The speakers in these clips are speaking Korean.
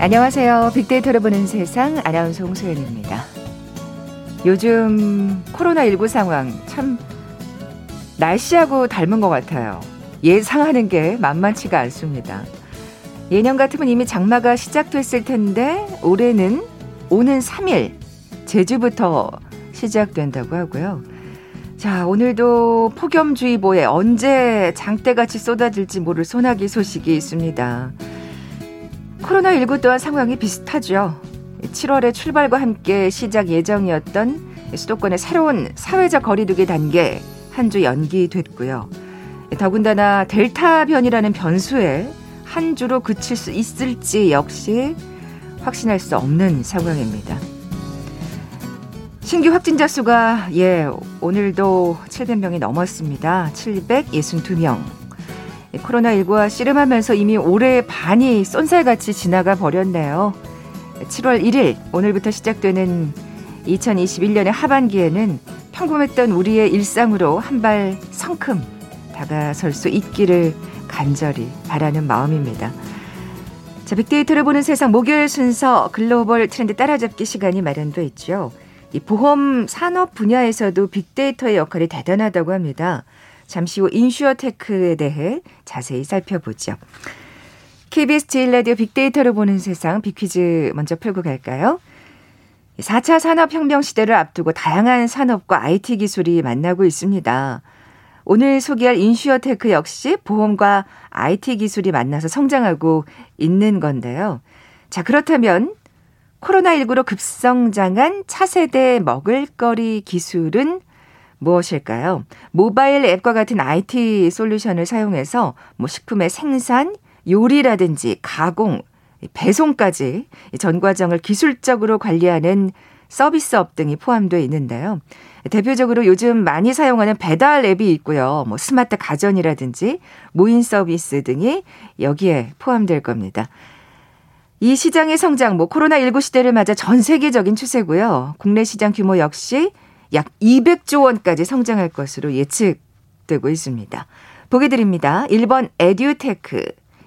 안녕하세요. 빅데이터를 보는 세상 아나운서 홍소연입니다. 요즘 코로나19 상황 참 날씨하고 닮은 것 같아요. 예상하는 게 만만치가 않습니다. 예년 같으면 이미 장마가 시작됐을 텐데 올해는 오는 3일 제주부터 시작된다고 하고요. 자, 오늘도 폭염주의보에 언제 장대같이 쏟아질지 모를 소나기 소식이 있습니다. 코로나19 또한 상황이 비슷하죠. 7월의 출발과 함께 시작 예정이었던 수도권의 새로운 사회적 거리두기 단계 한 주 연기됐고요. 더군다나 델타 변이라는 변수에 한 주로 그칠 수 있을지 역시 확신할 수 없는 상황입니다. 신규 확진자 수가 예 오늘도 700명이 넘었습니다. 762명. 코로나19와 씨름하면서 이미 올해 반이 쏜살같이 지나가 버렸네요. 7월 1일 오늘부터 시작되는 2021년의 하반기에는 평범했던 우리의 일상으로 한 발 성큼 다가설 수 있기를 간절히 바라는 마음입니다. 자, 빅데이터를 보는 세상 목요일 순서 글로벌 트렌드 따라잡기 시간이 마련돼 있죠. 이 보험 산업 분야에서도 빅데이터의 역할이 대단하다고 합니다. 잠시 후 InsureTech에 대해 자세히 살펴보죠. KBS 제일 라디오 빅데이터를 보는 세상 빅퀴즈 먼저 풀고 갈까요? 4차 산업혁명 시대를 앞두고 다양한 산업과 IT 기술이 만나고 있습니다. 오늘 소개할 InsureTech 역시 보험과 IT 기술이 만나서 성장하고 있는 건데요. 자, 그렇다면 코로나19로 급성장한 차세대 먹을거리 기술은 무엇일까요? 모바일 앱과 같은 IT 솔루션을 사용해서 뭐 식품의 생산, 요리라든지 가공, 배송까지 전 과정을 기술적으로 관리하는 서비스업 등이 포함되어 있는데요. 대표적으로 요즘 많이 사용하는 배달 앱이 있고요. 뭐 스마트 가전이라든지 무인 서비스 등이 여기에 포함될 겁니다. 이 시장의 성장, 뭐 코로나19 시대를 맞아 전 세계적인 추세고요. 국내 시장 규모 역시 약 200조 원까지 성장할 것으로 예측되고 있습니다. 보기 드립니다. 1번 에듀테크,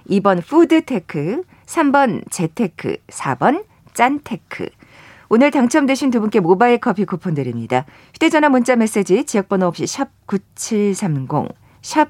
2번 FoodTech, 3번 재테크, 4번 짠테크. 오늘 당첨되신 두 분께 모바일 커피 쿠폰 드립니다. 휴대전화 문자 메시지 지역번호 없이 샵 9730, 샵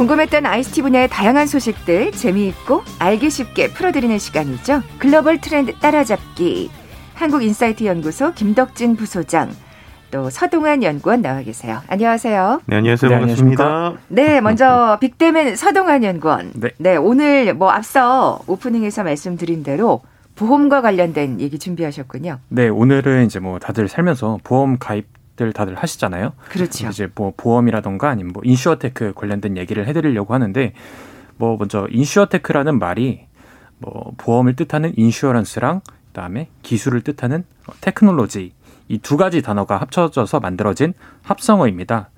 궁금했던 ICT 분야의 다양한 소식들 재미있고 알기 쉽게 풀어드리는 시간이죠. 글로벌 트렌드 따라잡기. 한국인사이트 연구소 김덕진 부소장, 또 서동환 연구원 나와 계세요. 안녕하세요. 네, 안녕하세요. 네, 반갑습니다. 네, 먼저 빅데맨 서동환 연구원. 네. 네, 오늘 뭐 앞서 오프닝에서 말씀드린 대로 보험과 관련된 얘기 준비하셨군요. 네, 오늘은 이제 뭐 다들 살면서 보험 가입 들 다들 하시잖아요. 그렇죠. 이제 뭐 보험이라던가 아니면 뭐 InsureTech 관련된 얘기를 해드리려고 하는데 뭐 먼저 InsureTech라는 말이 뭐 보험을 뜻하는 인슈어런스랑 그다음에 기술을 뜻하는 테크놀로지 이 두 가지 단어가 합쳐져서 만들어진 합성어입니다.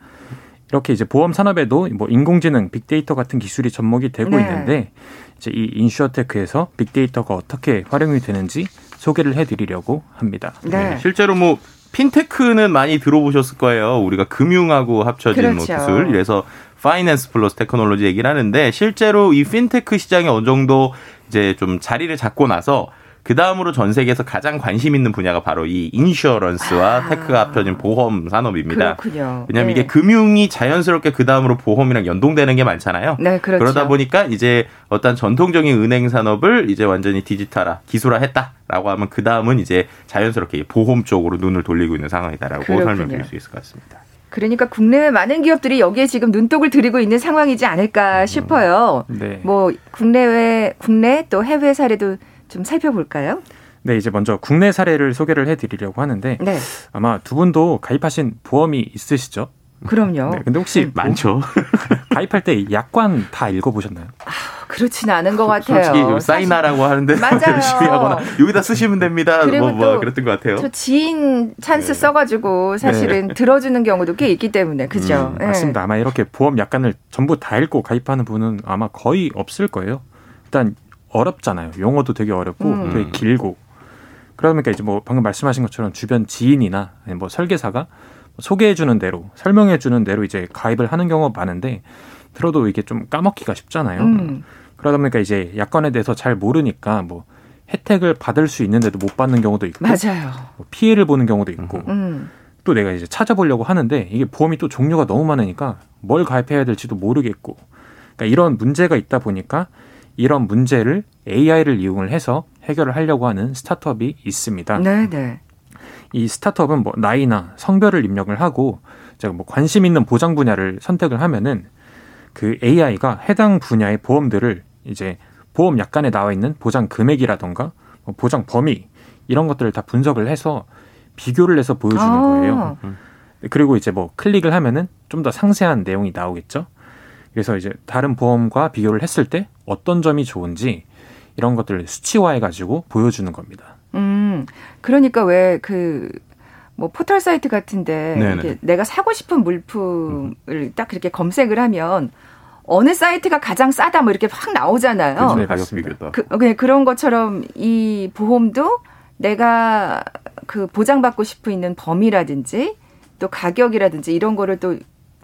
이렇게 이제 보험 산업에도 뭐 인공지능, 빅데이터 같은 기술이 접목이 되고 네. 있는데 이제 이 인슈어테크에서 빅데이터가 어떻게 활용이 되는지 소개를 해드리려고 합니다. 네. 네. 실제로 뭐 핀테크는 많이 들어보셨을 거예요. 우리가 금융하고 합쳐진 뭐 그렇죠. 뭐 기술. 이래서 finance 플러스 technology 얘기를 하는데 실제로 이 핀테크 시장이 어느 정도 이제 좀 자리를 잡고 나서 그 다음으로 전 세계에서 가장 관심 있는 분야가 바로 이 insurance와 아. tech가 합쳐진 보험 산업입니다. 그렇군요. 왜냐하면 네. 이게 금융이 자연스럽게 그 다음으로 보험이랑 연동되는 게 많잖아요. 네, 그렇죠. 그러다 보니까 이제 어떤 전통적인 은행 산업을 이제 완전히 디지털화, 기술화 했다라고 하면 그 다음은 이제 자연스럽게 보험 쪽으로 눈을 돌리고 있는 상황이다라고 설명드릴 수 있을 것 같습니다. 그러니까 국내외 많은 기업들이 여기에 지금 눈독을 들이고 있는 상황이지 않을까 싶어요. 네. 뭐 국내외 국내 또 해외 사례도 좀 살펴볼까요? 네, 이제 먼저 국내 사례를 소개를 해드리려고 하는데 네. 아마 두 분도 가입하신 보험이 있으시죠? 그럼요. 네, 근데 혹시 많죠. 가입할 때 약관 다 읽어보셨나요? 아, 그렇지는 않은 것 같아요. 솔직히 사인하라고 하는데 맞아요. 열심히 하거나 여기다 쓰시면 됩니다. 뭐, 뭐 그랬던 것 같아요. 저 지인 찬스 네. 써가지고 사실은 네. 들어주는 경우도 꽤 있기 때문에 그죠. 음, 네. 맞습니다. 아마 이렇게 보험 약관을 전부 다 읽고 가입하는 분은 아마 거의 없을 거예요. 일단 어렵잖아요. 용어도 되게 어렵고 음. 되게 길고 그러다 보니까 이제 뭐 방금 말씀하신 것처럼 주변 지인이나 뭐 설계사가 소개해 주는 대로 설명해 주는 대로 이제 가입을 하는 경우가 많은데 들어도 이게 좀 까먹기가 쉽잖아요. 음. 그러다 보니까 이제 약관에 대해서 잘 모르니까 뭐 혜택을 받을 수 있는데도 못 받는 경우도 있고 맞아요. 뭐 피해를 보는 경우도 있고 음. 또 내가 이제 찾아보려고 하는데 이게 보험이 또 종류가 너무 많으니까 뭘 가입해야 될지도 모르겠고 그러니까 이런 문제가 있다 보니까 이런 문제를 AI를 이용을 해서 해결을 하려고 하는 스타트업이 있습니다. 네, 네. 이 스타트업은 뭐 나이나 성별을 입력을 하고 제가 뭐 관심 있는 보장 분야를 선택을 하면은 그 AI가 해당 분야의 보험들을 이제 보험 약관에 나와 있는 보장 금액이라던가 뭐 보장 범위 이런 것들을 다 분석을 해서 비교를 해서 보여주는 아. 거예요. 그리고 이제 뭐 클릭을 하면은 좀 더 상세한 내용이 나오겠죠. 그래서 이제 다른 보험과 비교를 했을 때 어떤 점이 좋은지 이런 것들을 수치화해 가지고 보여주는 겁니다. 음, 그러니까 왜그 뭐 포털 사이트 같은데 내가 사고 싶은 물품을 음. 딱 그렇게 검색을 하면 어느 사이트가 가장 싸다 뭐 이렇게 확 나오잖아요. 네, 가격 비교다. 그, 그냥 그런 것처럼 이 보험도 내가 그 보장받고 싶어 있는 범위라든지 또 가격이라든지 이런 거를 또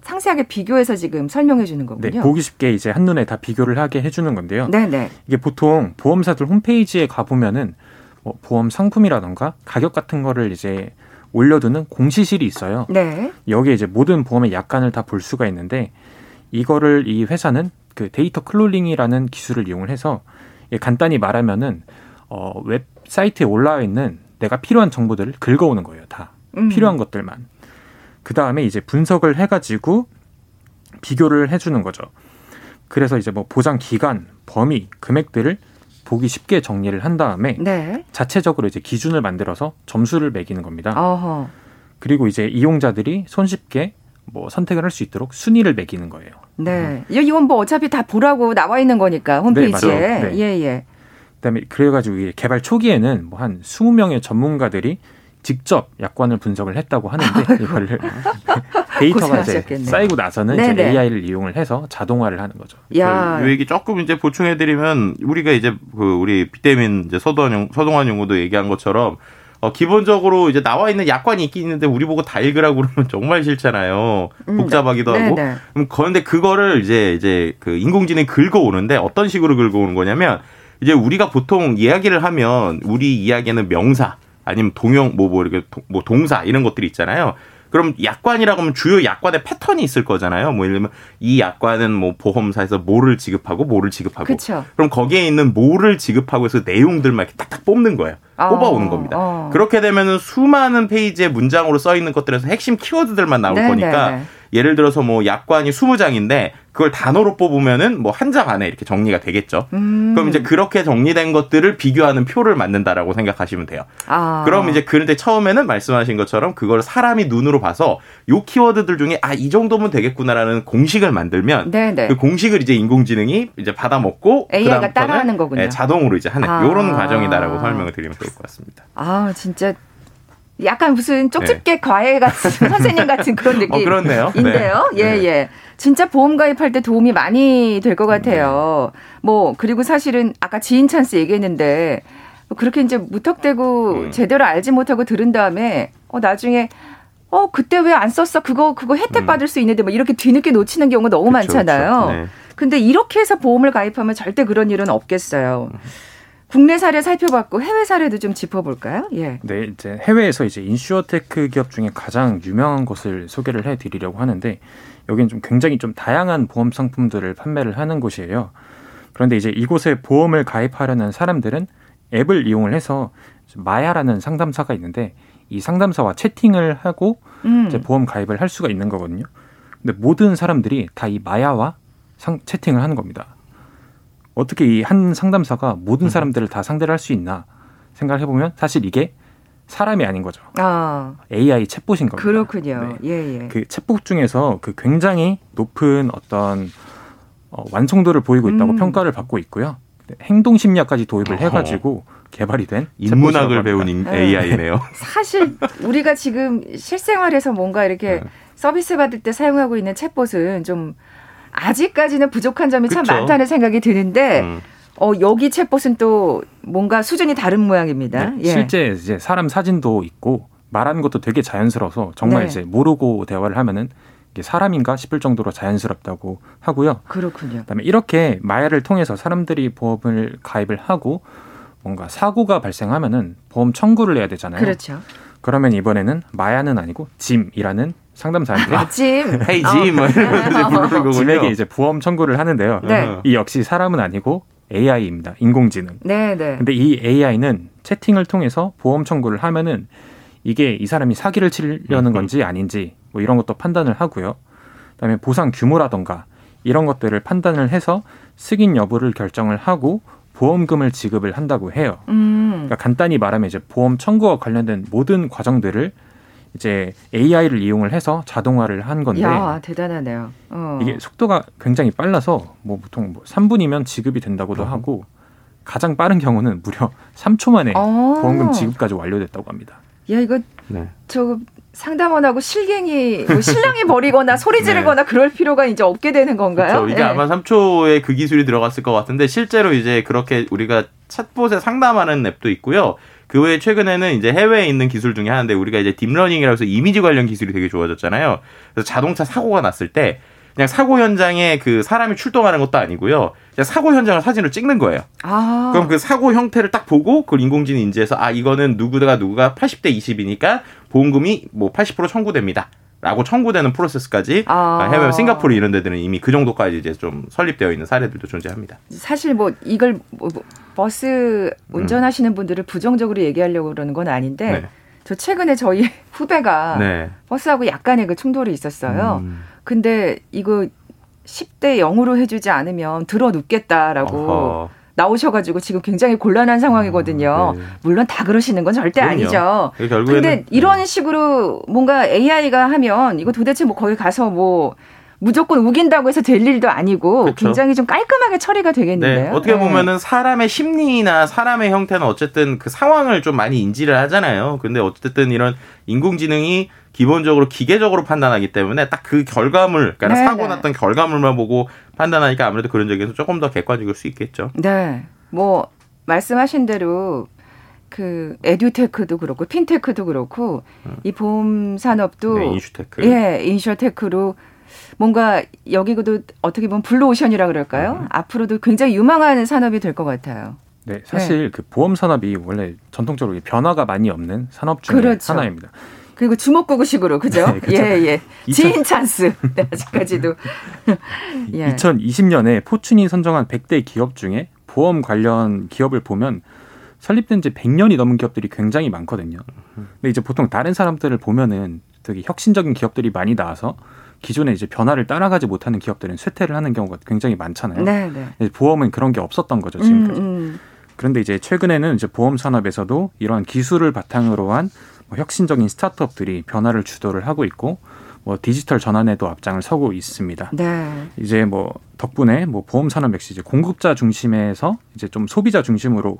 상세하게 비교해서 지금 설명해 주는 거군요. 네, 보기 쉽게 이제 한눈에 다 비교를 하게 해 주는 건데요. 네, 네. 이게 보통 보험사들 홈페이지에 가 보면은 뭐 보험 상품이라던가 가격 같은 거를 이제 올려두는 공시실이 있어요. 네. 여기에 이제 모든 보험의 약관을 다 볼 수가 있는데 이거를 이 회사는 그 데이터 crawling이라는 기술을 이용을 해서 간단히 말하면은 어 웹사이트에 올라와 있는 내가 필요한 정보들을 긁어오는 거예요. 다 음. 필요한 것들만. 그 다음에 이제 분석을 해가지고 비교를 해주는 거죠. 그래서 이제 뭐 보장 기간, 범위, 금액들을 보기 쉽게 정리를 한 다음에 네. 자체적으로 이제 기준을 만들어서 점수를 매기는 겁니다. 어허. 그리고 이제 이용자들이 손쉽게 뭐 선택을 할 수 있도록 순위를 매기는 거예요. 네. 음. 이건 뭐 어차피 다 보라고 나와 있는 거니까 홈페이지에. 네, 네. 예, 예. 그다음에 그래 가지고 개발 초기에는 뭐 한 20명의 전문가들이 직접 약관을 분석을 했다고 하는데 이거를 데이터가 이제 쌓이고 나서는 이제 AI를 이용을 해서 자동화를 하는 거죠. 야. 이 얘기 조금 이제 보충해드리면 우리가 이제 그 우리 비대민 이제 서동환 서동환 연구도 얘기한 것처럼 어, 기본적으로 이제 나와 있는 약관이 있긴 있는데 우리 보고 다 읽으라고 그러면 정말 싫잖아요. 음, 복잡하기도 네. 하고. 네, 네. 그럼 그런데 그거를 이제 이제 그 인공지능이 긁어오는데 어떤 식으로 긁어오는 거냐면 이제 우리가 보통 이야기를 하면 우리 이야기는 명사 아니면 동형 뭐뭐 뭐 이렇게 뭐 동사 이런 것들이 있잖아요. 그럼 약관이라고 하면 주요 약관의 패턴이 있을 거잖아요. 뭐 예를 들면 이 약관은 뭐 보험사에서 뭐를 지급하고 뭐를 지급하고. 그쵸. 그럼 거기에 있는 뭐를 지급하고 해서 내용들만 이렇게 딱딱 뽑는 거예요. 어, 뽑아오는 겁니다. 어. 그렇게 되면은 수많은 페이지의 문장으로 써 있는 것들에서 핵심 키워드들만 나올 네, 거니까 네, 네. 예를 들어서 뭐 약관이 20장인데 그걸 단어로 뽑으면은 뭐 한 장 안에 이렇게 정리가 되겠죠. 음. 그럼 이제 그렇게 정리된 것들을 비교하는 표를 만든다라고 생각하시면 돼요. 아. 그럼 이제 그런데 처음에는 말씀하신 것처럼 그걸 사람이 눈으로 봐서 요 키워드들 중에 아 이 정도면 되겠구나라는 공식을 만들면 네네. 네. 그 공식을 이제 인공지능이 이제 받아먹고 AI가 따라하는 거군요. 네, 자동으로 이제 하는 아. 요런 과정이다라고 설명을 드리면 좋을 것 같습니다. 아 진짜 약간 무슨 쪽집게 네. 과외 같은 선생님 같은 그런 느낌. 어. 인데요. 네. 예, 네. 예. 진짜 보험 가입할 때 도움이 많이 될 것 같아요. 네. 뭐, 그리고 사실은 아까 지인 찬스 얘기했는데, 뭐 그렇게 이제 무턱대고 음. 제대로 알지 못하고 들은 다음에, 어, 나중에, 어, 그때 왜 안 썼어? 그거, 그거 혜택 음. 받을 수 있는데, 뭐 이렇게 뒤늦게 놓치는 경우가 너무 그쵸, 많잖아요. 그쵸. 네. 근데 이렇게 해서 보험을 가입하면 절대 그런 일은 없겠어요. 음. 국내 사례 살펴봤고 해외 사례도 좀 짚어볼까요? 예. 네, 이제 해외에서 이제 인슈어테크 기업 중에 가장 유명한 것을 소개를 해드리려고 하는데 여기는 좀 굉장히 좀 다양한 보험 상품들을 판매를 하는 곳이에요. 그런데 이제 이곳에 보험을 가입하려는 사람들은 앱을 이용을 해서 마야라는 상담사가 있는데 이 상담사와 채팅을 하고 음. 이제 보험 가입을 할 수가 있는 거거든요. 근데 모든 사람들이 다 이 마야와 상, 채팅을 하는 겁니다. 어떻게 이 한 상담사가 모든 음. 사람들을 다 상대를 할 수 있나 생각을 해보면 사실 이게 사람이 아닌 거죠. 아. AI 챗봇인 겁니다. 그렇군요. 네. 예, 예. 그 챗봇 중에서 그 굉장히 높은 어떤 어, 완성도를 보이고 있다고 음. 평가를 받고 있고요. 행동 심리학까지 도입을 어허. 해가지고 개발이 된 인문학을 배운 AI네요. 네. 사실 우리가 지금 실생활에서 뭔가 이렇게 네. 서비스 받을 때 사용하고 있는 챗봇은 좀 아직까지는 부족한 점이 그쵸? 참 많다는 생각이 드는데 음. 어, 여기 챗봇은 또 뭔가 수준이 다른 모양입니다. 네, 예. 실제 이제 사람 사진도 있고 말하는 것도 되게 자연스러워서 정말 네. 이제 모르고 대화를 하면은 이게 사람인가 싶을 정도로 자연스럽다고 하고요. 그렇군요. 그다음에 이렇게 마야를 통해서 사람들이 보험을 가입을 하고 뭔가 사고가 발생하면은 보험 청구를 해야 되잖아요. 그렇죠. 그러면 이번에는 마야는 아니고 짐이라는 상담사한테 아, 짐. 헤이 짐. 뭐 어. 짐에게 이제 보험 청구를 하는데요. 네. 이 역시 사람은 아니고 AI입니다. 인공지능. 네, 네. 근데 이 AI는 채팅을 통해서 보험 청구를 하면은 이게 이 사람이 사기를 치려는 건지 아닌지 뭐 이런 것도 판단을 하고요. 그다음에 보상 규모라던가 이런 것들을 판단을 해서 승인 여부를 결정을 하고 보험금을 지급을 한다고 해요. 음. 그러니까 간단히 말하면 이제 보험 청구와 관련된 모든 과정들을 이제 AI를 이용을 해서 자동화를 한 건데. 야, 대단하네요. 어. 이게 속도가 굉장히 빨라서 뭐 보통 뭐 3분이면 지급이 된다고도 음. 하고 가장 빠른 경우는 무려 3초 만에 어. 보험금 지급까지 완료됐다고 합니다. 야, 이거 네. 저 상담원하고 실갱이 뭐 신랑이 버리거나 소리 지르거나 네. 그럴 필요가 이제 없게 되는 건가요? 그렇죠. 이게 네. 아마 챗봇에 그 기술이 들어갔을 것 같은데 실제로 이제 그렇게 우리가 챗봇에 상담하는 앱도 있고요. 그 외에 최근에는 이제 해외에 있는 기술 중에 하나인데 우리가 이제 딥러닝이라고 해서 이미지 관련 기술이 되게 좋아졌잖아요. 그래서 자동차 사고가 났을 때 그냥 사고 현장에 그 사람이 출동하는 것도 아니고요. 그냥 사고 현장을 사진을 찍는 거예요. 아. 그럼 그 사고 형태를 딱 보고 그걸 인공지능 인지해서 아 이거는 누구가 누구가 80대 20이니까 보험금이 뭐 80% 청구됩니다. 라고 청구되는 프로세스까지 아. 해외 싱가포르 이런 데들은 이미 그 정도까지 이제 좀 설립되어 있는 사례들도 존재합니다. 사실 뭐 이걸 뭐, 뭐 버스 운전하시는 분들을 부정적으로 얘기하려고 그러는 건 아닌데 네. 저 최근에 저희 후배가 네. 버스하고 약간의 그 충돌이 있었어요. 음. 근데 이거 10대 0으로 해주지 않으면 들어 눕겠다라고 어허. 나오셔가지고 지금 굉장히 곤란한 상황이거든요. 아, 네. 물론 다 그러시는 건 절대 그럼요. 아니죠. 근데 이런 네. 식으로 뭔가 AI가 하면 이거 도대체 뭐 거기 가서 뭐 무조건 우긴다고 해서 될 일도 아니고 그렇죠. 굉장히 좀 깔끔하게 처리가 되겠는데요. 네. 어떻게 네. 보면은 사람의 심리나 사람의 형태는 어쨌든 그 상황을 좀 많이 인지를 하잖아요. 근데 어쨌든 이런 인공지능이 기본적으로 기계적으로 판단하기 때문에 딱 그 결과물, 그러니까 네, 사고 네. 났던 결과물만 보고 판단하니까 아무래도 그런 적에서 조금 더 객관적일 수 있겠죠. 네. 뭐 말씀하신 대로 그 edutech도 그렇고 핀테크도 그렇고 음. 이 보험 산업도 네, insutech. 예, insutech로 뭔가 여기도 어떻게 보면 블루오션이라 그럴까요? 음. 앞으로도 굉장히 유망한 산업이 될 것 같아요. 네, 사실 네. 그 보험 산업이 원래 전통적으로 변화가 많이 없는 산업 중에 그렇죠. 하나입니다. 그리고 주먹구구식으로 그죠? 네, 그렇죠. 예, 예. 2000... 지인 찬스. 네, 아직까지도. 예. 2020년에 포춘이 선정한 100대 기업 중에 보험 관련 기업을 보면 설립된 지 100년이 넘은 기업들이 굉장히 많거든요. 근데 이제 보통 다른 사람들을 보면은 되게 혁신적인 기업들이 많이 나와서 기존에 이제 변화를 따라가지 못하는 기업들은 쇠퇴를 하는 경우가 굉장히 많잖아요. 네, 네. 보험은 그런 게 없었던 거죠 지금까지. 음, 음. 그런데 이제 최근에는 이제 보험 산업에서도 이러한 기술을 바탕으로 한 뭐 혁신적인 스타트업들이 변화를 주도를 하고 있고 뭐 디지털 전환에도 앞장을 서고 있습니다. 네. 이제 뭐 덕분에 뭐 보험 산업 역시 이제 공급자 중심에서 이제 좀 소비자 중심으로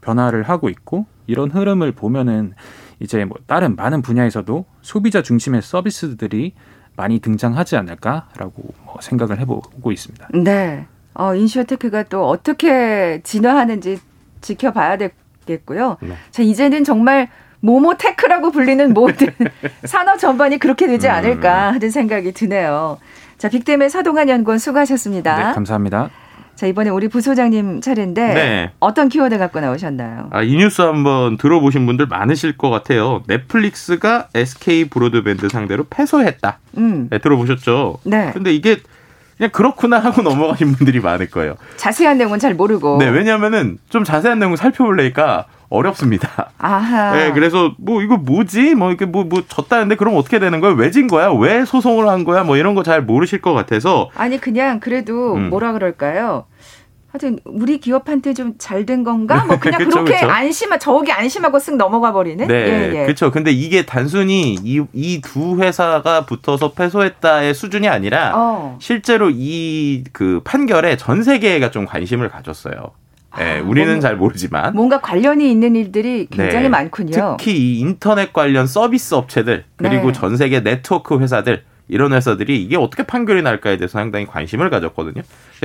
변화를 하고 있고 이런 흐름을 보면은 이제 뭐 다른 많은 분야에서도 소비자 중심의 서비스들이 많이 등장하지 않을까라고 뭐 생각을 해보고 있습니다. 네. 어, 인슈어테크가 또 어떻게 진화하는지 지켜봐야 되겠고요. 네. 자, 이제는 정말 모모tech라고 불리는 모든 산업 전반이 그렇게 되지 음. 않을까 하는 생각이 드네요. 자, 빅댐의 사동환 연구원 수고하셨습니다. 네, 감사합니다. 자, 이번에 우리 부소장님 차례인데 네. 어떤 키워드 갖고 나오셨나요? 아, 이 뉴스 한번 들어보신 분들 많으실 것 같아요. 넷플릭스가 SK 브로드밴드 상대로 패소했다. 음. 네, 들어보셨죠? 네. 근데 이게 그냥 그렇구나 하고 넘어가신 분들이 많을 거예요. 자세한 내용은 잘 모르고. 네, 왜냐하면은 좀 자세한 내용 살펴볼래니까 어렵습니다. 아하. 네, 그래서 뭐 이거 뭐지? 뭐 이렇게 뭐, 뭐 졌다는데 그럼 어떻게 되는 거야? 왜 진 거야? 왜 소송을 한 거야? 뭐 이런 거 잘 모르실 것 같아서. 아니, 그냥 그래도 음. 뭐라 그럴까요? 하여튼 우리 기업한테 좀 잘 된 건가? 뭐 그냥 그쵸, 그렇게 그쵸. 안심하 저기 안심하고 쓱 넘어가 버리는. 네, 예, 예. 그렇죠. 근데 이게 단순히 이 이 두 회사가 붙어서 패소했다의 수준이 아니라 어. 실제로 이 그 판결에 전 세계가 좀 관심을 가졌어요. 네, 아, 우리는 잘 모르지만 뭔가 관련이 있는 일들이 굉장히 네, 많군요. 특히 이 인터넷 관련 서비스 업체들 그리고 네. 전 세계 네트워크 회사들 이런 회사들이 이게 어떻게 판결이 날까에 대해서 상당히 관심을 가졌거든요.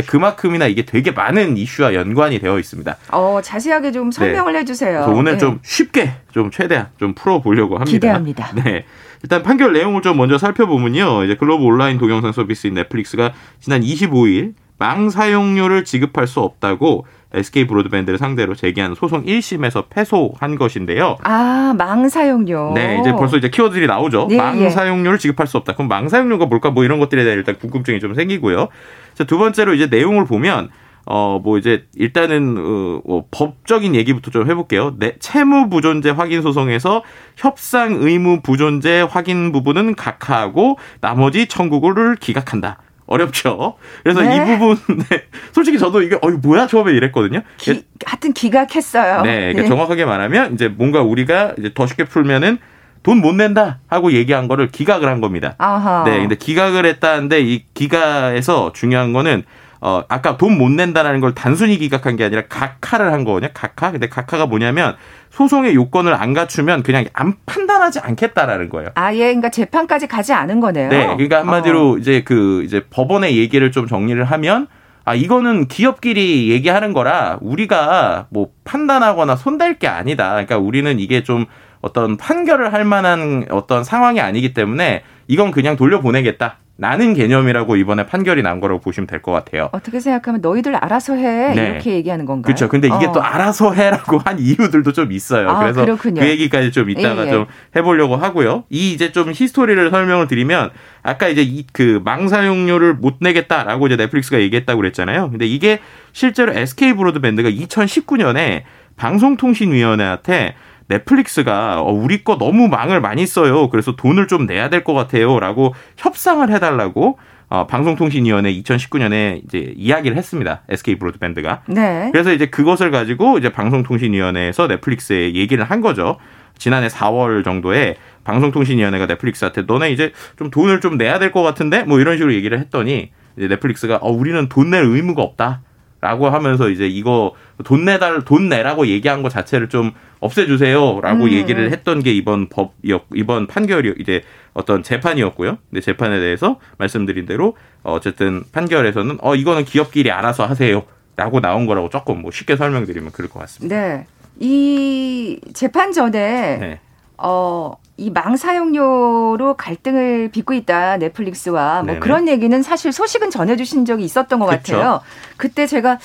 그만큼이나 이게 되게 많은 이슈와 연관이 되어 있습니다. 어, 자세하게 좀 설명을 네. 해주세요. 오늘 네. 좀 쉽게 좀 최대한 좀 풀어보려고 합니다. 기대합니다. 네. 일단 판결 내용을 좀 먼저 살펴보면요. 이제 글로벌 온라인 동영상 서비스인 넷플릭스가 지난 25일 망 사용료를 지급할 수 없다고 SK 브로드밴드를 상대로 제기한 소송 1심에서 패소한 것인데요. 아, 망 사용료. 네, 이제 벌써 이제 키워드들이 나오죠. 네, 망 예. 사용료를 지급할 수 없다. 그럼 망 사용료가 뭘까? 뭐 이런 것들에 대한 일단 궁금증이 좀 생기고요. 자, 두 번째로 이제 내용을 보면 어, 뭐 이제 일단은 어, 뭐 법적인 얘기부터 좀 해볼게요. 네, 채무 부존재 확인 소송에서 협상 의무 부존재 확인 부분은 각하하고 나머지 청구를 기각한다. 어렵죠. 그래서 네. 이 부분, 네. 솔직히 저도 이게, 어, 뭐야? 처음에 이랬거든요. 기, 하여튼 기각했어요. 네. 그러니까 네. 정확하게 말하면, 이제 뭔가 우리가 이제 더 쉽게 풀면은 돈 못 낸다 하고 얘기한 거를 기각을 한 겁니다. 아하. 네. 근데 기각을 했다는데 이 기각에서 중요한 거는 어, 아까 돈 못 낸다라는 걸 단순히 기각한 게 아니라 각하를 한 거거든요. 각하. 근데 각하가 뭐냐면 소송의 요건을 안 갖추면 그냥 안 판단하지 않겠다라는 거예요. 아, 예. 그러니까 재판까지 가지 않은 거네요. 네. 그러니까 한마디로 어. 이제 그 이제 법원의 얘기를 좀 정리를 하면 아, 이거는 기업끼리 얘기하는 거라 우리가 뭐 판단하거나 손댈 게 아니다. 그러니까 우리는 이게 좀 어떤 판결을 할 만한 어떤 상황이 아니기 때문에 이건 그냥 돌려보내겠다. 나는 개념이라고 이번에 판결이 난 거라고 보시면 될 것 같아요. 어떻게 생각하면 너희들 알아서 해 네. 이렇게 얘기하는 건가요? 그렇죠. 근데 이게 어. 또 알아서 해라고 한 이유들도 좀 있어요. 아, 그래서 그렇군요. 그 얘기까지 좀 이따가 예, 예. 좀 해보려고 하고요. 이 이제 좀 히스토리를 설명을 드리면 아까 이제 이 그 망사용료를 못 내겠다라고 이제 넷플릭스가 얘기했다고 그랬잖아요. 근데 이게 실제로 SK 브로드밴드가 2019년에 방송통신위원회한테 넷플릭스가 어, 우리 거 너무 망을 많이 써요. 그래서 돈을 좀 내야 될 것 같아요.라고 협상을 해달라고 어, 방송통신위원회 2019년에 이제 이야기를 했습니다. SK 브로드밴드가. 네. 그래서 이제 그것을 가지고 이제 방송통신위원회에서 넷플릭스에 얘기를 한 거죠. 지난해 4월 정도에 방송통신위원회가 넷플릭스한테 너네 이제 좀 돈을 좀 내야 될 것 같은데 뭐 이런 식으로 얘기를 했더니 이제 넷플릭스가 어 우리는 돈 낼 의무가 없다. 라고 하면서 이제 이거 돈 내달 돈 내라고 얘기한 것 자체를 좀 없애주세요라고 음. 얘기를 했던 게 이번 법이었 이번 판결이 이제 어떤 재판이었고요. 근데 재판에 대해서 말씀드린 대로 어쨌든 판결에서는 어 이거는 기업끼리 알아서 하세요라고 나온 거라고 조금 뭐 쉽게 설명드리면 그럴 것 같습니다. 네. 이 재판 전에 네. 어, 이 망 사용료로 갈등을 빚고 있다 넷플릭스와 뭐 네네. 그런 얘기는 사실 소식은 전해주신 적이 있었던 것 그쵸? 같아요. 그때 제가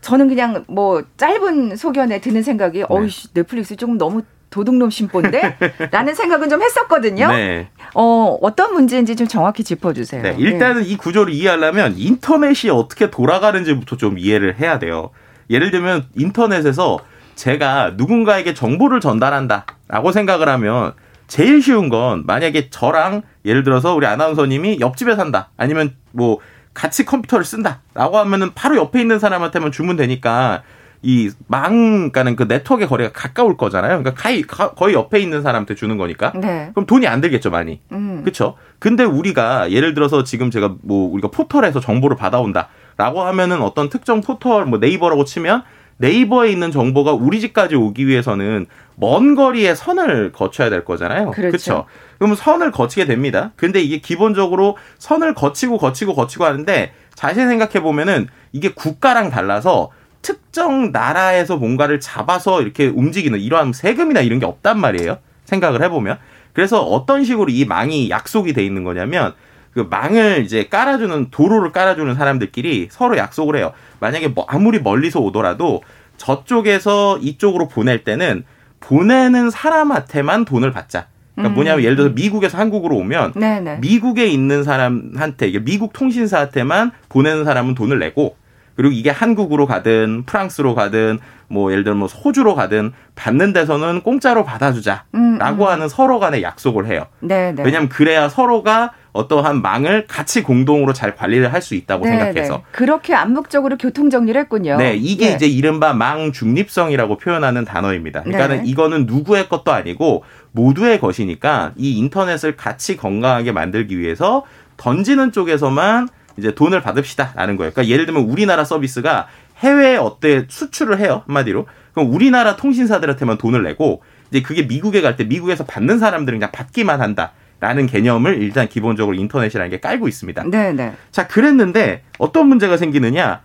저는 그냥 뭐 짧은 소견에 드는 생각이 네. 어이씨 넷플릭스 조금 너무 도둑놈 심보인데? 라는 생각은 좀 했었거든요. 네. 어, 어떤 문제인지 좀 정확히 짚어주세요. 네, 일단은 네. 이 구조를 이해하려면 인터넷이 어떻게 돌아가는지부터 좀 이해를 해야 돼요. 예를 들면 인터넷에서 제가 누군가에게 정보를 전달한다 라고 생각을 하면 제일 쉬운 건 만약에 저랑 예를 들어서 우리 아나운서님이 옆집에 산다 아니면 뭐 같이 컴퓨터를 쓴다라고 하면은 바로 옆에 있는 사람한테만 주면 되니까 이 망, 그러니까 그 네트워크의 거리가 가까울 거잖아요. 그러니까 거의, 거의 옆에 있는 사람한테 주는 거니까. 네. 그럼 돈이 안 들겠죠, 많이. 음. 그렇죠. 근데 우리가 예를 들어서 지금 제가 뭐 우리가 포털에서 정보를 받아온다라고 하면은 어떤 특정 포털 뭐 네이버라고 치면 네이버에 있는 정보가 우리 집까지 오기 위해서는 먼 거리에 선을 거쳐야 될 거잖아요. 그렇죠. 그렇죠. 그러면 선을 거치게 됩니다. 근데 이게 기본적으로 선을 거치고 거치고 거치고 하는데 자세히 생각해 보면은 이게 국가랑 달라서 특정 나라에서 뭔가를 잡아서 이렇게 움직이는 이러한 세금이나 이런 게 없단 말이에요. 생각을 해보면. 그래서 어떤 식으로 이 망이 약속이 돼 있는 거냐면 그 망을 이제 깔아주는 도로를 깔아주는 사람들끼리 서로 약속을 해요. 만약에 뭐 아무리 멀리서 오더라도 저쪽에서 이쪽으로 보낼 때는 보내는 사람한테만 돈을 받자. 그러니까 음. 뭐냐면 예를 들어서 미국에서 한국으로 오면 네네. 미국에 있는 사람한테 이게 미국 통신사한테만 보내는 사람은 돈을 내고 그리고 이게 한국으로 가든 프랑스로 가든 뭐 예를 들면 뭐 호주로 가든 받는 데서는 공짜로 받아주자라고 음, 음. 하는 서로 간의 약속을 해요. 네네. 왜냐하면 그래야 서로가 어떠한 망을 같이 공동으로 잘 관리를 할 수 있다고 네 생각해서 네. 그렇게 암묵적으로 교통 정리를 했군요. 네, 이게 네. 이제 이른바 망 중립성이라고 표현하는 단어입니다. 그러니까는 네. 이거는 누구의 것도 아니고 모두의 것이니까 이 인터넷을 같이 건강하게 만들기 위해서 던지는 쪽에서만 이제 돈을 받읍시다라는 거예요. 그러니까 예를 들면 우리나라 서비스가 해외에 어때 수출을 해요 한마디로 그럼 우리나라 통신사들한테만 돈을 내고 이제 그게 미국에 갈 때 미국에서 받는 사람들은 그냥 받기만 한다. 라는 개념을 일단 기본적으로 인터넷이라는 게 깔고 있습니다. 네, 네. 자, 그랬는데 어떤 문제가 생기느냐?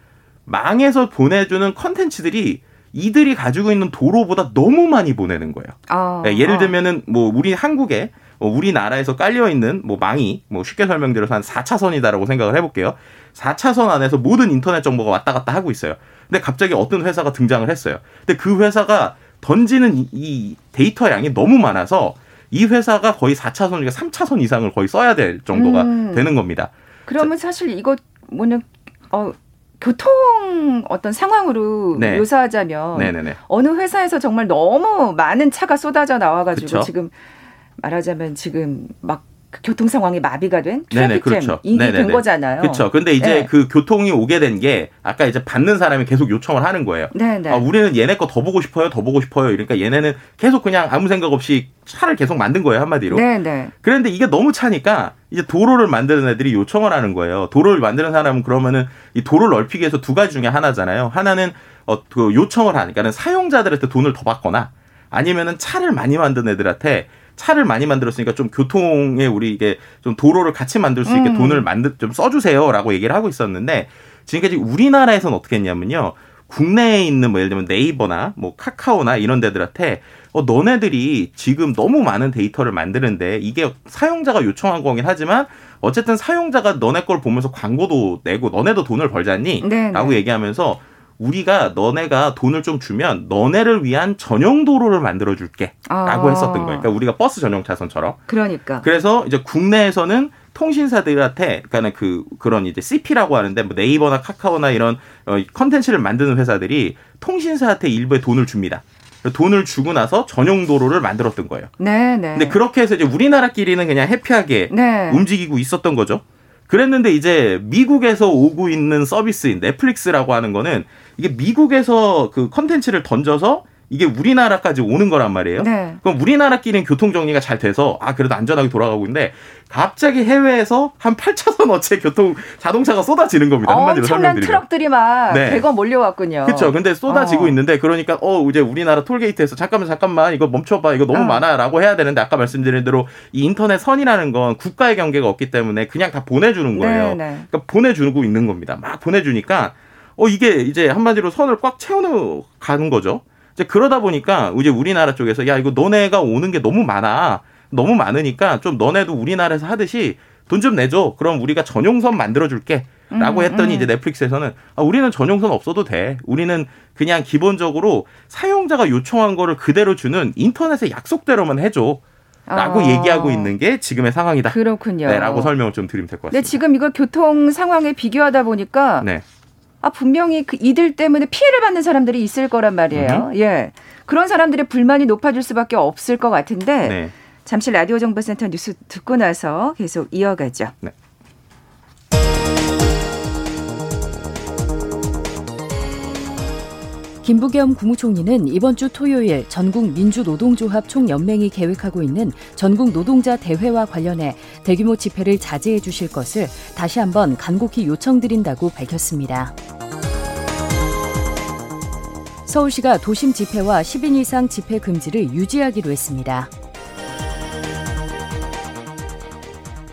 망에서 보내주는 컨텐츠들이 이들이 가지고 있는 도로보다 너무 많이 보내는 거예요. 어, 네, 예를 들면은 뭐 우리 한국에 뭐 우리나라에서 깔려 있는 뭐 망이 뭐 쉽게 설명드려서 한 4차선이다라고 생각을 해볼게요. 4차선 안에서 모든 인터넷 정보가 왔다 갔다 하고 있어요. 근데 갑자기 어떤 회사가 등장을 했어요. 근데 그 회사가 던지는 이 데이터 양이 너무 많아서 이 회사가 거의 4차선 중에 3차선 이상을 거의 써야 될 정도가 음. 되는 겁니다. 그러면 사실 이거 뭐냐 어 교통 어떤 상황으로 네. 묘사하자면 네네네. 어느 회사에서 정말 너무 많은 차가 쏟아져 나와가지고 그쵸? 지금 말하자면 지금 막 그 교통 상황이 마비가 된 트래픽 그렇죠. 이게 네네네. 된 거잖아요. 그렇죠. 근데 이제 네. 그 교통이 오게 된 게 아까 이제 받는 사람이 계속 요청을 하는 거예요. 네네. 아, 우리는 얘네 거 더 보고 싶어요, 더 보고 싶어요. 그러니까 얘네는 계속 그냥 아무 생각 없이 차를 계속 만든 거예요 한마디로. 네네. 그런데 이게 너무 차니까 이제 도로를 만드는 애들이 요청을 하는 거예요. 도로를 만드는 사람은 그러면은 이 도로를 넓히기 위해서 두 가지 중에 하나잖아요. 하나는 어, 그 요청을 하니까는 사용자들한테 돈을 더 받거나 아니면은 차를 많이 만든 애들한테 차를 많이 만들었으니까 좀 교통에 우리 이게 좀 도로를 같이 만들 수 있게 음. 돈을 만들 좀 써주세요라고 얘기를 하고 있었는데 지금까지 우리나라에서는 어떻게 했냐면요. 국내에 있는 뭐 예를 들면 네이버나 뭐 카카오나 이런 데들한테 어 너네들이 지금 너무 많은 데이터를 만드는데 이게 사용자가 요청한 거긴 하지만 어쨌든 사용자가 너네 걸 보면서 광고도 내고 너네도 돈을 벌잖니? 네네. 라고 네. 얘기하면서 우리가 너네가 돈을 좀 주면 너네를 위한 전용 도로를 만들어 줄게. 라고 아. 했었던 거예요. 그러니까 우리가 버스 전용 차선처럼. 그러니까. 그래서 이제 국내에서는 통신사들한테 그러니까 그 그런 이제 CP라고 하는데 뭐 네이버나 카카오나 이런 어 컨텐츠를 만드는 회사들이 통신사한테 일부의 돈을 줍니다. 돈을 주고 나서 전용 도로를 만들었던 거예요. 네, 네. 근데 그렇게 해서 이제 우리나라끼리는 그냥 해피하게 네. 움직이고 있었던 거죠. 그랬는데 이제 미국에서 오고 있는 서비스인 넷플릭스라고 하는 거는 이게 미국에서 그 컨텐츠를 던져서 이게 우리나라까지 오는 거란 말이에요. 네. 그럼 우리나라끼리는 교통 정리가 잘 돼서 아 그래도 안전하게 돌아가고 있는데 갑자기 해외에서 한 8차선 어째 교통 자동차가 쏟아지는 겁니다. 한마디로 설명드리면. 트럭들이 막 네. 대거 몰려왔군요. 그렇죠. 근데 쏟아지고 어. 있는데 그러니까 어 이제 우리나라 톨게이트에서 잠깐만 잠깐만 이거 멈춰봐 이거 너무 어. 많아라고 해야 되는데 아까 말씀드린 대로 이 인터넷 선이라는 건 국가의 경계가 없기 때문에 그냥 다 보내주는 거예요. 네, 네. 그러니까 보내주고 있는 겁니다. 막 보내주니까 어 이게 이제 한마디로 선을 꽉 채워는 가는 거죠. 이제 그러다 보니까 이제 우리나라 쪽에서 야 이거 너네가 오는 게 너무 많아. 너무 많으니까 좀 너네도 우리나라에서 하듯이 돈 좀 내줘. 그럼 우리가 전용선 만들어 줄게. 라고 음, 했더니 음. 이제 넷플릭스에서는 아, 우리는 전용선 없어도 돼. 우리는 그냥 기본적으로 사용자가 요청한 거를 그대로 주는 인터넷의 약속대로만 해줘. 라고 어. 얘기하고 있는 게 지금의 상황이다. 그렇군요. 네, 라고 설명을 좀 드리면 될 것 같습니다. 네, 지금 이거 교통 상황에 비교하다 보니까 네. 아 분명히 그 이들 때문에 피해를 받는 사람들이 있을 거란 말이에요. 음. 예. 그런 사람들의 불만이 높아질 수밖에 없을 것 같은데 네. 잠시 라디오 정보센터 뉴스 듣고 나서 계속 이어가죠. 네. 김부겸 국무총리는 이번 주 토요일 전국 민주노동조합 총연맹이 계획하고 있는 전국 노동자 대회와 관련해 대규모 집회를 자제해 주실 것을 다시 한번 간곡히 요청드린다고 밝혔습니다. 서울시가 도심 집회와 10인 이상 집회 금지를 유지하기로 했습니다.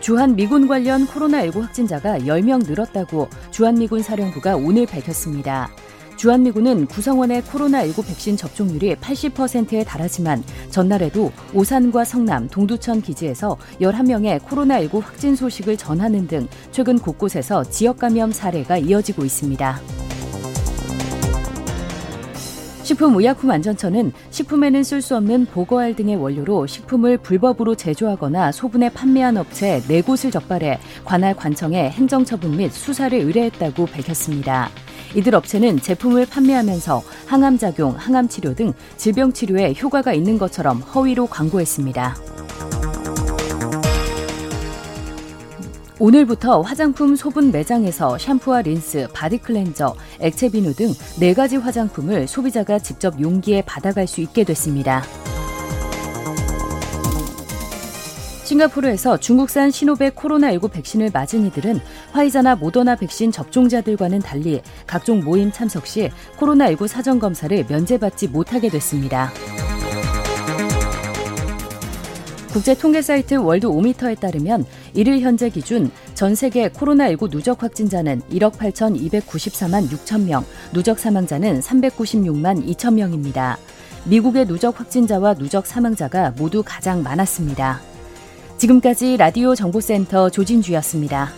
주한 미군 관련 코로나19 확진자가 10명 늘었다고 주한미군 사령부가 오늘 밝혔습니다. 주한미군은 구성원의 코로나19 백신 접종률이 80%에 달하지만 전날에도 오산과 성남, 동두천 기지에서 11명의 코로나19 확진 소식을 전하는 등 최근 곳곳에서 지역 감염 사례가 이어지고 있습니다. 식품의약품안전처는 식품에는 쓸 수 없는 보고알 등의 원료로 식품을 불법으로 제조하거나 소분해 판매한 업체 4곳을 적발해 관할 관청에 행정처분 및 수사를 의뢰했다고 밝혔습니다. 이들 업체는 제품을 판매하면서 항암 작용, 항암 치료 등 질병 치료에 효과가 있는 것처럼 허위로 광고했습니다. 오늘부터 화장품 소분 매장에서 샴푸와 린스, 바디 클렌저, 액체 비누 등 네 가지 화장품을 소비자가 직접 용기에 받아갈 수 있게 됐습니다. 싱가포르에서 중국산 시노백 코로나19 백신을 맞은 이들은 화이자나 모더나 백신 접종자들과는 달리 각종 모임 참석 시 코로나19 사전 검사를 면제받지 못하게 됐습니다. 국제 통계 사이트 월드 오미터에 따르면 이를 현재 기준 전 세계 코로나19 누적 확진자는 1억 8,294만 6천 명, 누적 사망자는 396만 2천 명입니다. 미국의 누적 확진자와 누적 사망자가 모두 가장 많았습니다. 지금까지 라디오 정보센터 조진주였습니다.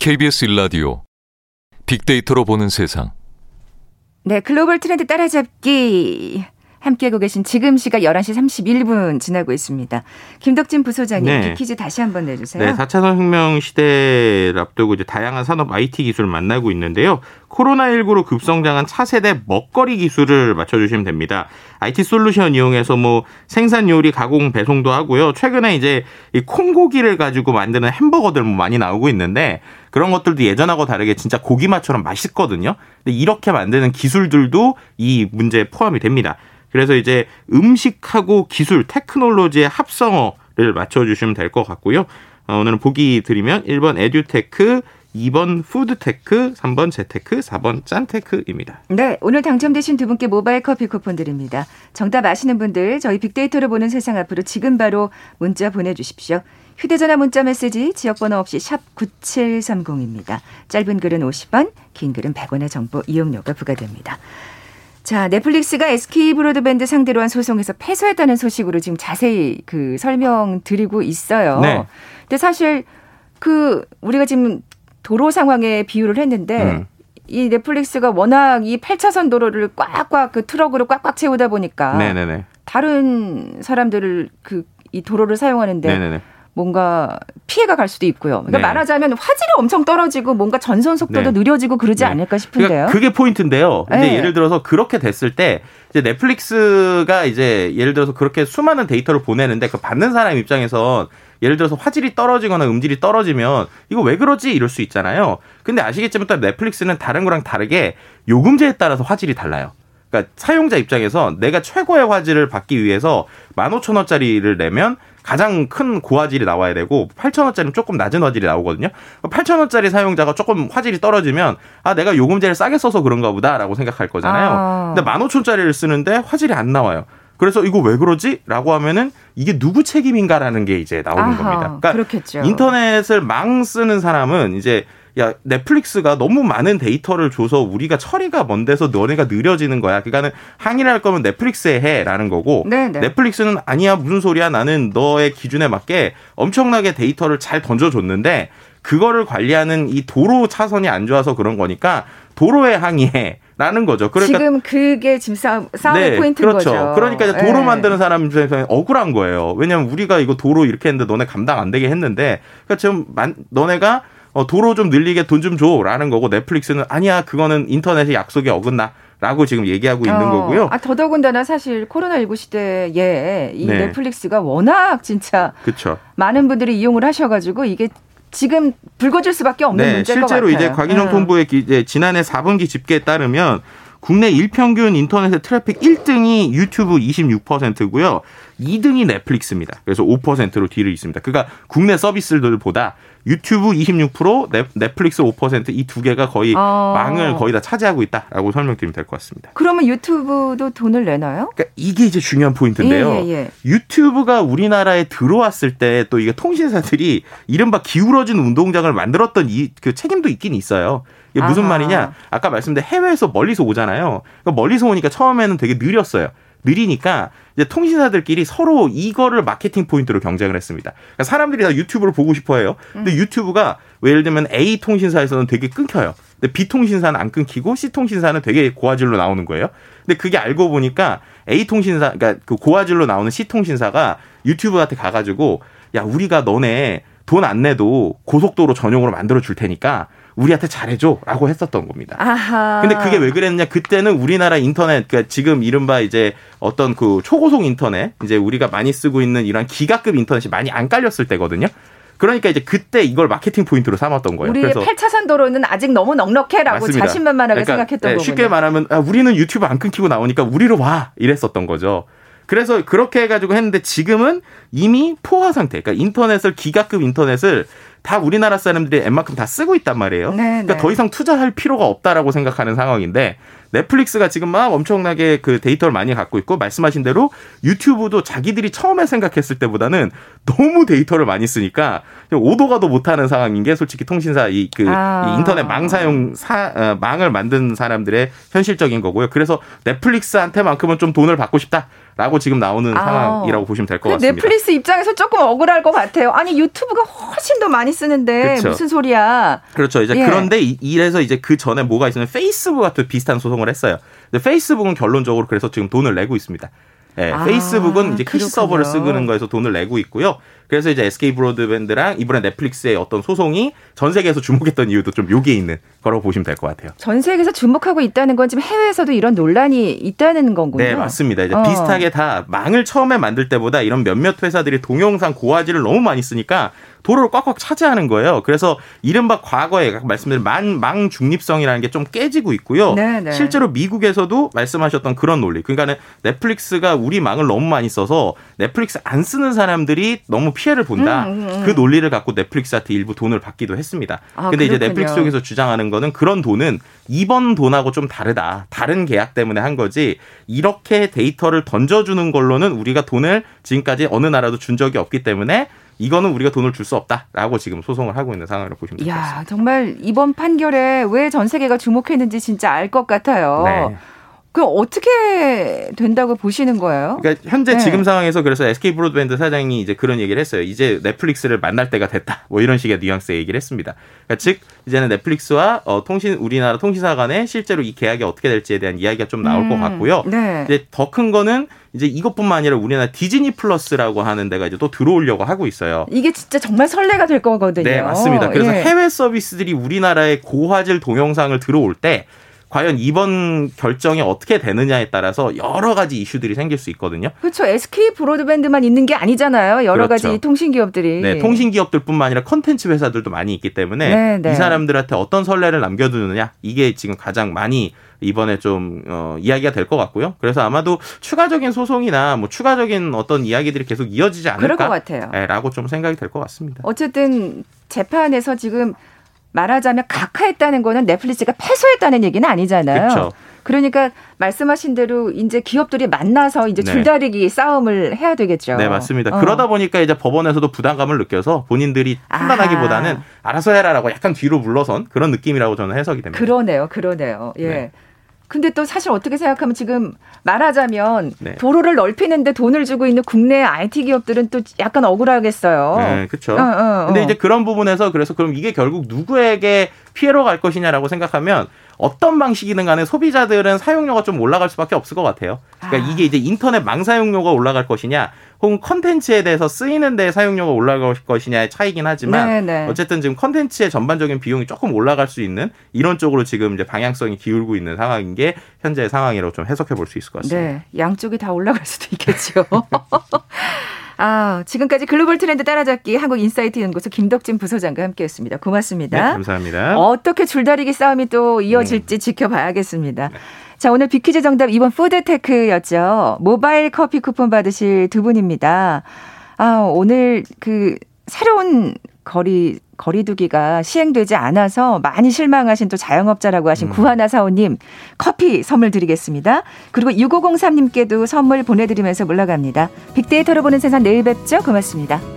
KBS 일라디오 빅데이터로 보는 세상. 네, 글로벌 트렌드 따라잡기. 함께하고 계신 지금 시각 11시 31분 지나고 있습니다. 김덕진 부소장님, 네. 퀴즈 다시 한번 내주세요. 네, 4차 산업혁명 시대를 앞두고 이제 다양한 산업 IT 기술을 만나고 있는데요. 코로나19로 급성장한 차세대 먹거리 기술을 맞춰주시면 됩니다. IT 솔루션 이용해서 뭐 생산 요리, 가공, 배송도 하고요. 최근에 이제 이 콩고기를 가지고 만드는 햄버거들 뭐 많이 나오고 있는데 그런 것들도 예전하고 다르게 진짜 고기 맛처럼 맛있거든요. 근데 이렇게 만드는 기술들도 이 문제에 포함이 됩니다. 그래서 이제 음식하고 기술, technology의 합성어를 맞춰주시면 될 것 같고요. 어, 오늘은 보기 드리면 1번 에듀테크, 2번 foodtech, 3번 재테크, 4번 짠테크입니다. 네, 오늘 당첨되신 두 분께 모바일 커피 쿠폰 드립니다. 정답 아시는 분들 저희 빅데이터를 보는 세상 앞으로 지금 바로 문자 보내주십시오. 휴대전화 문자 메시지 지역번호 없이 샵 9730입니다. 짧은 글은 50원, 긴 글은 100원의 정보 이용료가 부과됩니다. 자, 넷플릭스가 SK 브로드밴드 상대로 한 소송에서 패소했다는 소식으로 지금 자세히 그 설명 드리고 있어요. 네. 근데 사실 그 우리가 지금 도로 상황에 비유를 했는데 음. 이 넷플릭스가 워낙 이 8차선 도로를 꽉꽉 그 트럭으로 꽉꽉 채우다 보니까 네네네. 다른 사람들을 그 이 도로를 사용하는데 네네네. 뭔가 피해가 갈 수도 있고요. 그러니까 네. 말하자면 화질이 엄청 떨어지고 뭔가 전선 속도도 네. 느려지고 그러지 네. 않을까 싶은데요. 그러니까 그게 포인트인데요. 근데 네. 예를 들어서 그렇게 됐을 때 이제 넷플릭스가 이제 예를 들어서 그렇게 수많은 데이터를 보내는데 그 받는 사람 입장에선 예를 들어서 화질이 떨어지거나 음질이 떨어지면 이거 왜 그러지 이럴 수 있잖아요. 근데 아시겠지만 또 넷플릭스는 다른 거랑 다르게 요금제에 따라서 화질이 달라요. 그러니까 사용자 입장에서 내가 최고의 화질을 받기 위해서 15,000원짜리를 내면 가장 큰 고화질이 나와야 되고 8,000원짜리는 조금 낮은 화질이 나오거든요. 8,000원짜리 사용자가 조금 화질이 떨어지면 아 내가 요금제를 싸게 써서 그런가 보다라고 생각할 거잖아요. 아. 근데 15,000원짜리를 쓰는데 화질이 안 나와요. 그래서 이거 왜 그러지? 라고 하면은 이게 누구 책임인가라는 게 이제 나오는 아하, 겁니다. 그러니까 그렇겠죠. 인터넷을 망 쓰는 사람은 이제 야 넷플릭스가 너무 많은 데이터를 줘서 우리가 처리가 안 돼서 너네가 느려지는 거야. 그러니까는 항의를 할 거면 넷플릭스에 해라는 거고 네네. 네. 넷플릭스는 아니야 무슨 소리야 나는 너의 기준에 맞게 엄청나게 데이터를 잘 던져줬는데 그거를 관리하는 이 도로 차선이 안 좋아서 그런 거니까 도로에 항의해. 라는 거죠. 그러니까 지금 그게 지금 싸움, 싸움의 네, 포인트인 그렇죠. 거죠. 그러니까 이제 도로 네. 만드는 사람 입장에서 억울한 거예요. 왜냐하면 우리가 이거 도로 이렇게 했는데 너네 감당 안 되게 했는데 그러니까 지금 만, 너네가 어, 도로 좀 늘리게 돈 좀 줘라는 거고 넷플릭스는 아니야 그거는 인터넷의 약속에 어긋나. 라고 지금 얘기하고 있는 어, 거고요. 아, 더더군다나 사실 코로나19 시대에 이 네. 넷플릭스가 워낙 진짜 그쵸. 많은 분들이 이용을 하셔가지고 이게 지금 불거질 수밖에 없는 네, 같아요. 실제로 이제 과기정통부의 음. 지난해 4분기 집계에 따르면 국내 일평균 인터넷의 트래픽 1등이 유튜브 26%고요. 2등이 넷플릭스입니다. 그래서 5%로 뒤를 잇습니다. 그러니까 국내 서비스들보다 유튜브 26%, 넷플릭스 5%이 두 개가 거의 아. 망을 거의 다 차지하고 있다라고 설명드리면 될 것 같습니다. 그러면 유튜브도 돈을 내나요? 그러니까 이게 이제 중요한 포인트인데요. 예, 예, 예. 유튜브가 우리나라에 들어왔을 때 또 이게 통신사들이 이른바 기울어진 운동장을 만들었던 이 그 책임도 있긴 있어요. 이게 무슨 아하. 말이냐? 아까 말씀드린 해외에서 멀리서 오잖아요. 그러니까 멀리서 오니까 처음에는 되게 느렸어요. 느리니까 이제 통신사들끼리 서로 이거를 마케팅 포인트로 경쟁을 했습니다. 그러니까 사람들이 다 유튜브를 보고 싶어 해요. 근데 음. 유튜브가 예를 들면 A 통신사에서는 되게 끊겨요. 근데 B통신사는 안 끊기고 C통신사는 되게 고화질로 나오는 거예요. 근데 그게 알고 보니까 A통신사, 그러니까 그 고화질로 나오는 C통신사가 유튜브한테 가가지고 야, 우리가 너네 돈 안 내도 고속도로 전용으로 만들어 줄 테니까 우리한테 잘해줘라고 했었던 겁니다. 아하. 근데 그게 왜 그랬냐? 그때는 우리나라 인터넷, 그러니까 지금 이른바 이제 어떤 그 초고속 인터넷, 이제 우리가 많이 쓰고 있는 이런 기가급 인터넷이 많이 안 깔렸을 때거든요. 그러니까 이제 그때 이걸 마케팅 포인트로 삼았던 거예요. 우리 그래서 8차선 도로는 아직 너무 넉넉해라고 맞습니다. 자신만만하게 그러니까, 생각했던 네, 거군요. 쉽게 말하면 아, 우리는 유튜브 안 끊기고 나오니까 우리로 와 이랬었던 거죠. 그래서 그렇게 해가지고 했는데 지금은 이미 포화 상태. 그러니까 인터넷을 기가급 인터넷을 다 우리나라 사람들이 웬만큼 다 쓰고 있단 말이에요. 네, 그러니까 네. 더 이상 투자할 필요가 없다라고 생각하는 상황인데 넷플릭스가 지금 막 엄청나게 그 데이터를 많이 갖고 있고 말씀하신 대로 유튜브도 자기들이 처음에 생각했을 때보다는 너무 데이터를 많이 쓰니까 오도 가도 못하는 상황인 게 솔직히 통신사 이그 아. 인터넷 망 사용 사 어, 망을 만든 사람들의 현실적인 거고요. 그래서 넷플릭스한테만큼은 좀 돈을 받고 싶다 라고 지금 나오는 아. 상황이라고 보시면 될 것 같습니다. 넷플릭스 입장에서 조금 억울할 것 같아요. 아니 유튜브가 훨씬 더 많이 쓰는데 그쵸. 무슨 소리야? 그렇죠. 이제 예. 그런데 이- 이래서 이제 그 전에 뭐가 있으면 페이스북과 비슷한 소송을 했어요. 근데 페이스북은 결론적으로 그래서 지금 돈을 내고 있습니다. 예, 아, 페이스북은 이제 캐시 그렇군요. 서버를 쓰는 거에서 돈을 내고 있고요. 그래서 이제 SK 브로드밴드랑 이번에 넷플릭스의 어떤 소송이 전 세계에서 주목했던 이유도 좀 요게 있는 거라고 보시면 될 것 같아요. 전 세계에서 주목하고 있다는 건 지금 해외에서도 이런 논란이 있다는 거군요. 네, 맞습니다. 이제 어. 비슷하게 다 망을 처음에 만들 때보다 이런 몇몇 회사들이 동영상 고화질을 너무 많이 쓰니까 도로를 꽉꽉 차지하는 거예요. 그래서 이른바 과거에 말씀드린 망, 망 중립성이라는 게 좀 깨지고 있고요. 네, 네. 실제로 미국에서도 말씀하셨던 그런 논리. 그러니까는 넷플릭스가 우리 망을 너무 많이 써서 넷플릭스 안 쓰는 사람들이 너무 피해를 본다. 음, 음, 음. 그 논리를 갖고 넷플릭스한테 일부 돈을 받기도 했습니다. 아, 근데 이제 그렇군요. 넷플릭스 쪽에서 주장하는 거는 그런 돈은 이번 돈하고 좀 다르다. 다른 계약 때문에 한 거지. 이렇게 데이터를 던져주는 걸로는 우리가 돈을 지금까지 어느 나라도 준 적이 없기 때문에 이거는 우리가 돈을 줄 수 없다라고 지금 소송을 하고 있는 상황이라고 보시면 같습니다. 야 정말 이번 판결에 왜 전 세계가 주목했는지 진짜 알 것 같아요. 네. 그 어떻게 된다고 보시는 거예요? 그러니까 현재 네. 지금 상황에서 그래서 SK 브로드밴드 사장이 이제 그런 얘기를 했어요. 이제 넷플릭스를 만날 때가 됐다. 뭐 이런 식의 뉘앙스의 얘기를 했습니다. 그러니까 즉 이제는 넷플릭스와 어, 통신 우리나라 통신사 간에 실제로 이 계약이 어떻게 될지에 대한 이야기가 좀 나올 것 음, 같고요. 네. 이제 더 큰 거는 이제 이것뿐만 아니라 우리나라 디즈니 플러스라고 하는 데가 이제 또 들어오려고 하고 있어요. 이게 진짜 정말 설레가 될 거거든요. 네, 맞습니다. 그래서 예. 해외 서비스들이 우리나라의 고화질 동영상을 들어올 때 과연 이번 결정이 어떻게 되느냐에 따라서 여러 가지 이슈들이 생길 수 있거든요. 그렇죠. SK 브로드밴드만 있는 게 아니잖아요. 여러 그렇죠. 가지 통신 기업들이. 네, 통신 기업들뿐만 아니라 컨텐츠 회사들도 많이 있기 때문에 네, 네. 이 사람들한테 어떤 선례를 남겨두느냐 이게 지금 가장 많이 이번에 좀 어, 이야기가 될 것 같고요. 그래서 아마도 추가적인 소송이나 뭐 추가적인 어떤 이야기들이 계속 이어지지 그럴 것 않을까? 같아요. 네, 라고 좀 생각이 될 것 같습니다. 어쨌든 재판에서 지금 말하자면 각하했다는 거는 넷플릭스가 패소했다는 얘기는 아니잖아요. 그렇죠. 그러니까 말씀하신 대로 이제 기업들이 만나서 이제 네. 줄다리기 싸움을 해야 되겠죠. 네, 맞습니다. 어. 그러다 보니까 이제 법원에서도 부담감을 느껴서 본인들이 판단하기보다는 아. 알아서 해라라고 약간 뒤로 물러선 그런 느낌이라고 저는 해석이 됩니다. 그러네요, 그러네요. 예. 네. 근데 또 사실 어떻게 생각하면 지금 말하자면 네. 도로를 넓히는데 돈을 주고 있는 국내 IT 기업들은 또 약간 억울하겠어요. 네, 그렇죠. 어, 어, 근데 어. 이제 그런 부분에서 그래서 그럼 이게 결국 누구에게 피해로 갈 것이냐라고 생각하면 어떤 방식이든 간에 소비자들은 사용료가 좀 올라갈 수밖에 없을 것 같아요. 그러니까 아. 이게 이제 인터넷 망 사용료가 올라갈 것이냐, 혹은 컨텐츠에 대해서 쓰이는 데 사용료가 올라갈 것이냐의 차이긴 하지만 네, 네. 어쨌든 지금 컨텐츠의 전반적인 비용이 조금 올라갈 수 있는 이런 쪽으로 지금 이제 방향성이 기울고 있는 상황인 게 현재의 상황이라고 좀 해석해 볼 수 있을 것 같습니다. 네, 양쪽이 다 올라갈 수도 있겠죠. 아, 지금까지 글로벌 트렌드 따라잡기 한국 인사이트 연구소 김덕진 부소장과 함께했습니다. 네, 고맙습니다. 감사합니다. 어떻게 줄다리기 싸움이 또 이어질지 음. 지켜봐야겠습니다. 자, 오늘 비퀴즈 정답 2번 푸드테크였죠. 모바일 커피 쿠폰 받으실 두 분입니다. 아, 오늘 그 새로운 거리 거리두기가 시행되지 않아서 많이 실망하신 또 자영업자라고 하신 음. 구하나 사원님 커피 선물 드리겠습니다. 그리고 6503님께도 선물 보내드리면서 물러갑니다. 빅데이터로 보는 세상 내일 뵙죠. 고맙습니다.